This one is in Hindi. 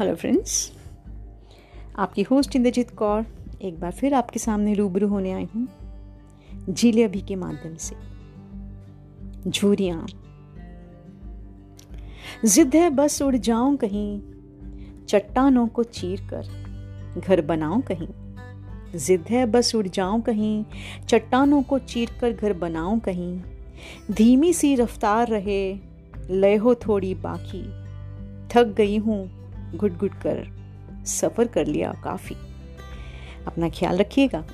हेलो फ्रेंड्स आपकी होस्ट इंद्रजीत कौर एक बार फिर आपके सामने रूबरू होने आई हूँ झीले अभी के माध्यम से। झूरियाँ। जिद है बस उड़ जाऊँ कहीं, चट्टानों को चीर कर घर बनाऊँ कहीं। जिद है बस उड़ जाऊँ कहीं, चट्टानों को चीर कर घर बनाऊँ कहीं। धीमी सी रफ्तार रहे, लय हो थोड़ी बाकी। थक गई हूँ घुट घुट कर सफ़र कर लिया काफ़ी। अपना ख्याल रखिएगा।